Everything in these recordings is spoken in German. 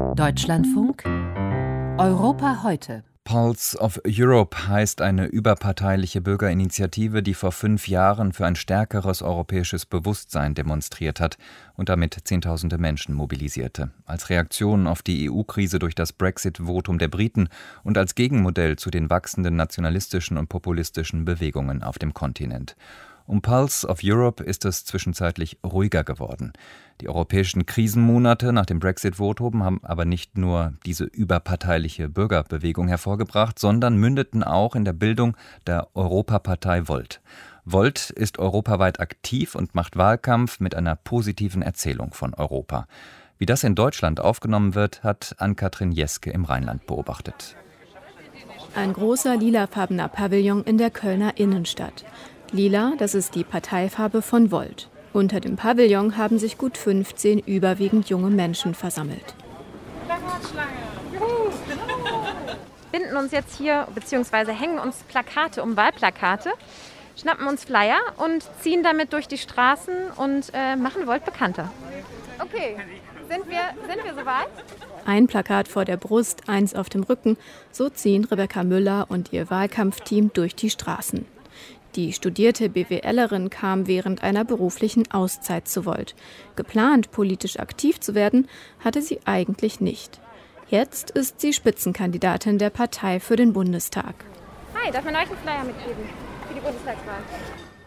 Deutschlandfunk Europa heute. Pulse of Europe heißt eine überparteiliche Bürgerinitiative, die vor fünf Jahren für ein stärkeres europäisches Bewusstsein demonstriert hat und damit Zehntausende Menschen mobilisierte. Als Reaktion auf die EU-Krise durch das Brexit-Votum der Briten und als Gegenmodell zu den wachsenden nationalistischen und populistischen Bewegungen auf dem Kontinent. Um Pulse of Europe ist es zwischenzeitlich ruhiger geworden. Die europäischen Krisenmonate nach dem Brexit-Votum haben aber nicht nur diese überparteiliche Bürgerbewegung hervorgebracht, sondern mündeten auch in der Bildung der Europapartei Volt. Volt ist europaweit aktiv und macht Wahlkampf mit einer positiven Erzählung von Europa. Wie das in Deutschland aufgenommen wird, hat Ann-Kathrin Jeske im Rheinland beobachtet. Ein großer lilafarbener Pavillon in der Kölner Innenstadt. Lila, das ist die Parteifarbe von Volt. Unter dem Pavillon haben sich gut 15 überwiegend junge Menschen versammelt. Binden uns jetzt hier bzw. hängen uns Plakate um Wahlplakate, schnappen uns Flyer und ziehen damit durch die Straßen und äh, machen Volt bekannter. Okay, sind wir, sind wir soweit? Ein Plakat vor der Brust, eins auf dem Rücken. So ziehen Rebecca Müller und ihr Wahlkampfteam durch die Straßen. Die studierte BWLerin kam während einer beruflichen Auszeit zu Volt. Geplant, politisch aktiv zu werden, hatte sie eigentlich nicht. Jetzt ist sie Spitzenkandidatin der Partei für den Bundestag. Hi, darf man euch einen Flyer mitgeben für die Bundestagswahl?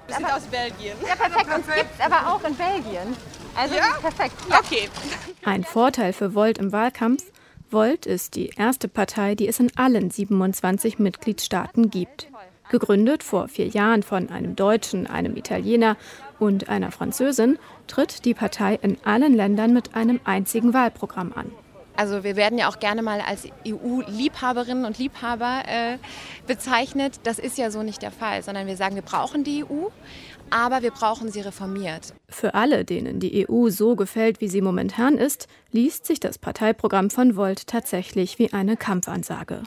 Wir sind aus Belgien. Ja, perfekt. Uns gibt es aber auch in Belgien. Also ja? perfekt. Ja. Okay. Ein Vorteil für Volt im Wahlkampf. Volt ist die erste Partei, die es in allen 27 Mitgliedstaaten gibt. Gegründet vor vier Jahren von einem Deutschen, einem Italiener und einer Französin, tritt die Partei in allen Ländern mit einem einzigen Wahlprogramm an. Also wir werden ja auch gerne mal als EU-Liebhaberinnen und Liebhaber äh, bezeichnet. Das ist ja so nicht der Fall, sondern wir sagen, wir brauchen die EU, aber wir brauchen sie reformiert. Für alle, denen die EU so gefällt, wie sie momentan ist, liest sich das Parteiprogramm von Volt tatsächlich wie eine Kampfansage.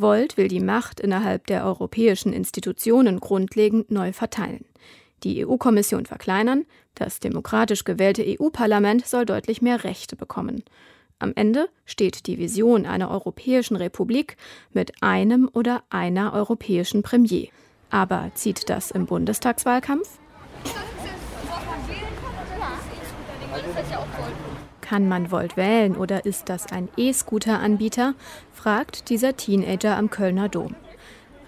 Volt will die Macht innerhalb der europäischen Institutionen grundlegend neu verteilen. Die EU-Kommission verkleinern, das demokratisch gewählte EU-Parlament soll deutlich mehr Rechte bekommen. Am Ende steht die Vision einer europäischen Republik mit einem oder einer europäischen Premier. Aber zieht das im Bundestagswahlkampf? Kann man Volt wählen oder ist das ein E-Scooter-Anbieter? fragt dieser Teenager am Kölner Dom.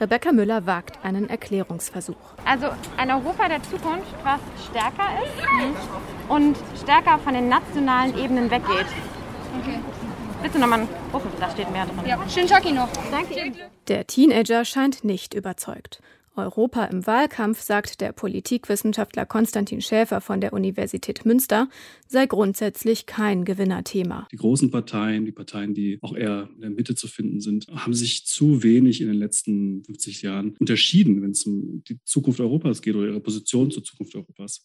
Rebecca Müller wagt einen Erklärungsversuch. Also ein Europa der Zukunft, was stärker ist und stärker von den nationalen Ebenen weggeht. Okay. Bitte nochmal ein Buffel, da steht mehr drin. Ja, schönen Tag noch. Danke. Der Teenager scheint nicht überzeugt. Europa im Wahlkampf, sagt der Politikwissenschaftler Konstantin Schäfer von der Universität Münster, sei grundsätzlich kein Gewinnerthema. Die großen Parteien, die Parteien, die auch eher in der Mitte zu finden sind, haben sich zu wenig in den letzten 50 Jahren unterschieden, wenn es um die Zukunft Europas geht oder ihre Position zur Zukunft Europas.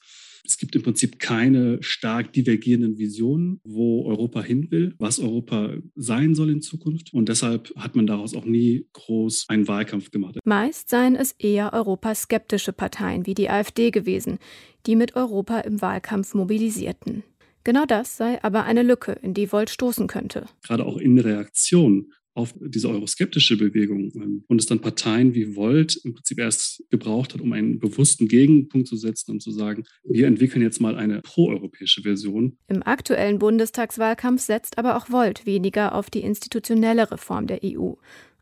Es gibt im Prinzip keine stark divergierenden Visionen, wo Europa hin will, was Europa sein soll in Zukunft. Und deshalb hat man daraus auch nie groß einen Wahlkampf gemacht. Meist seien es eher europaskeptische Parteien wie die AfD gewesen, die mit Europa im Wahlkampf mobilisierten. Genau das sei aber eine Lücke, in die Volt stoßen könnte. Gerade auch in Reaktion auf diese euroskeptische Bewegung ähm, und es dann Parteien wie Volt im Prinzip erst gebraucht hat, um einen bewussten Gegenpunkt zu setzen und zu sagen, wir entwickeln jetzt mal eine proeuropäische Version. Im aktuellen Bundestagswahlkampf setzt aber auch Volt weniger auf die institutionelle Reform der EU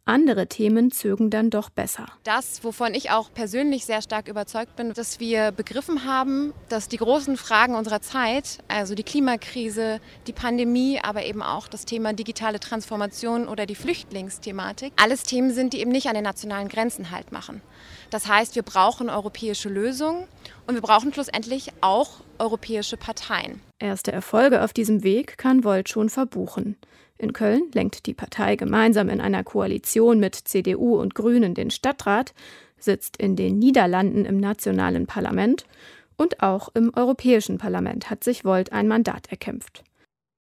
andere Themen zögen dann doch besser. Das, wovon ich auch persönlich sehr stark überzeugt bin, dass wir begriffen haben, dass die großen Fragen unserer Zeit, also die Klimakrise, die Pandemie, aber eben auch das Thema digitale Transformation oder die Flüchtlingsthematik, alles Themen sind, die eben nicht an den nationalen Grenzen halt machen. Das heißt, wir brauchen europäische Lösungen und wir brauchen schlussendlich auch europäische Parteien. Erste Erfolge auf diesem Weg kann Volt schon verbuchen. In Köln lenkt die Partei gemeinsam in einer Koalition mit CDU und Grünen den Stadtrat, sitzt in den Niederlanden im nationalen Parlament und auch im Europäischen Parlament hat sich Volt ein Mandat erkämpft.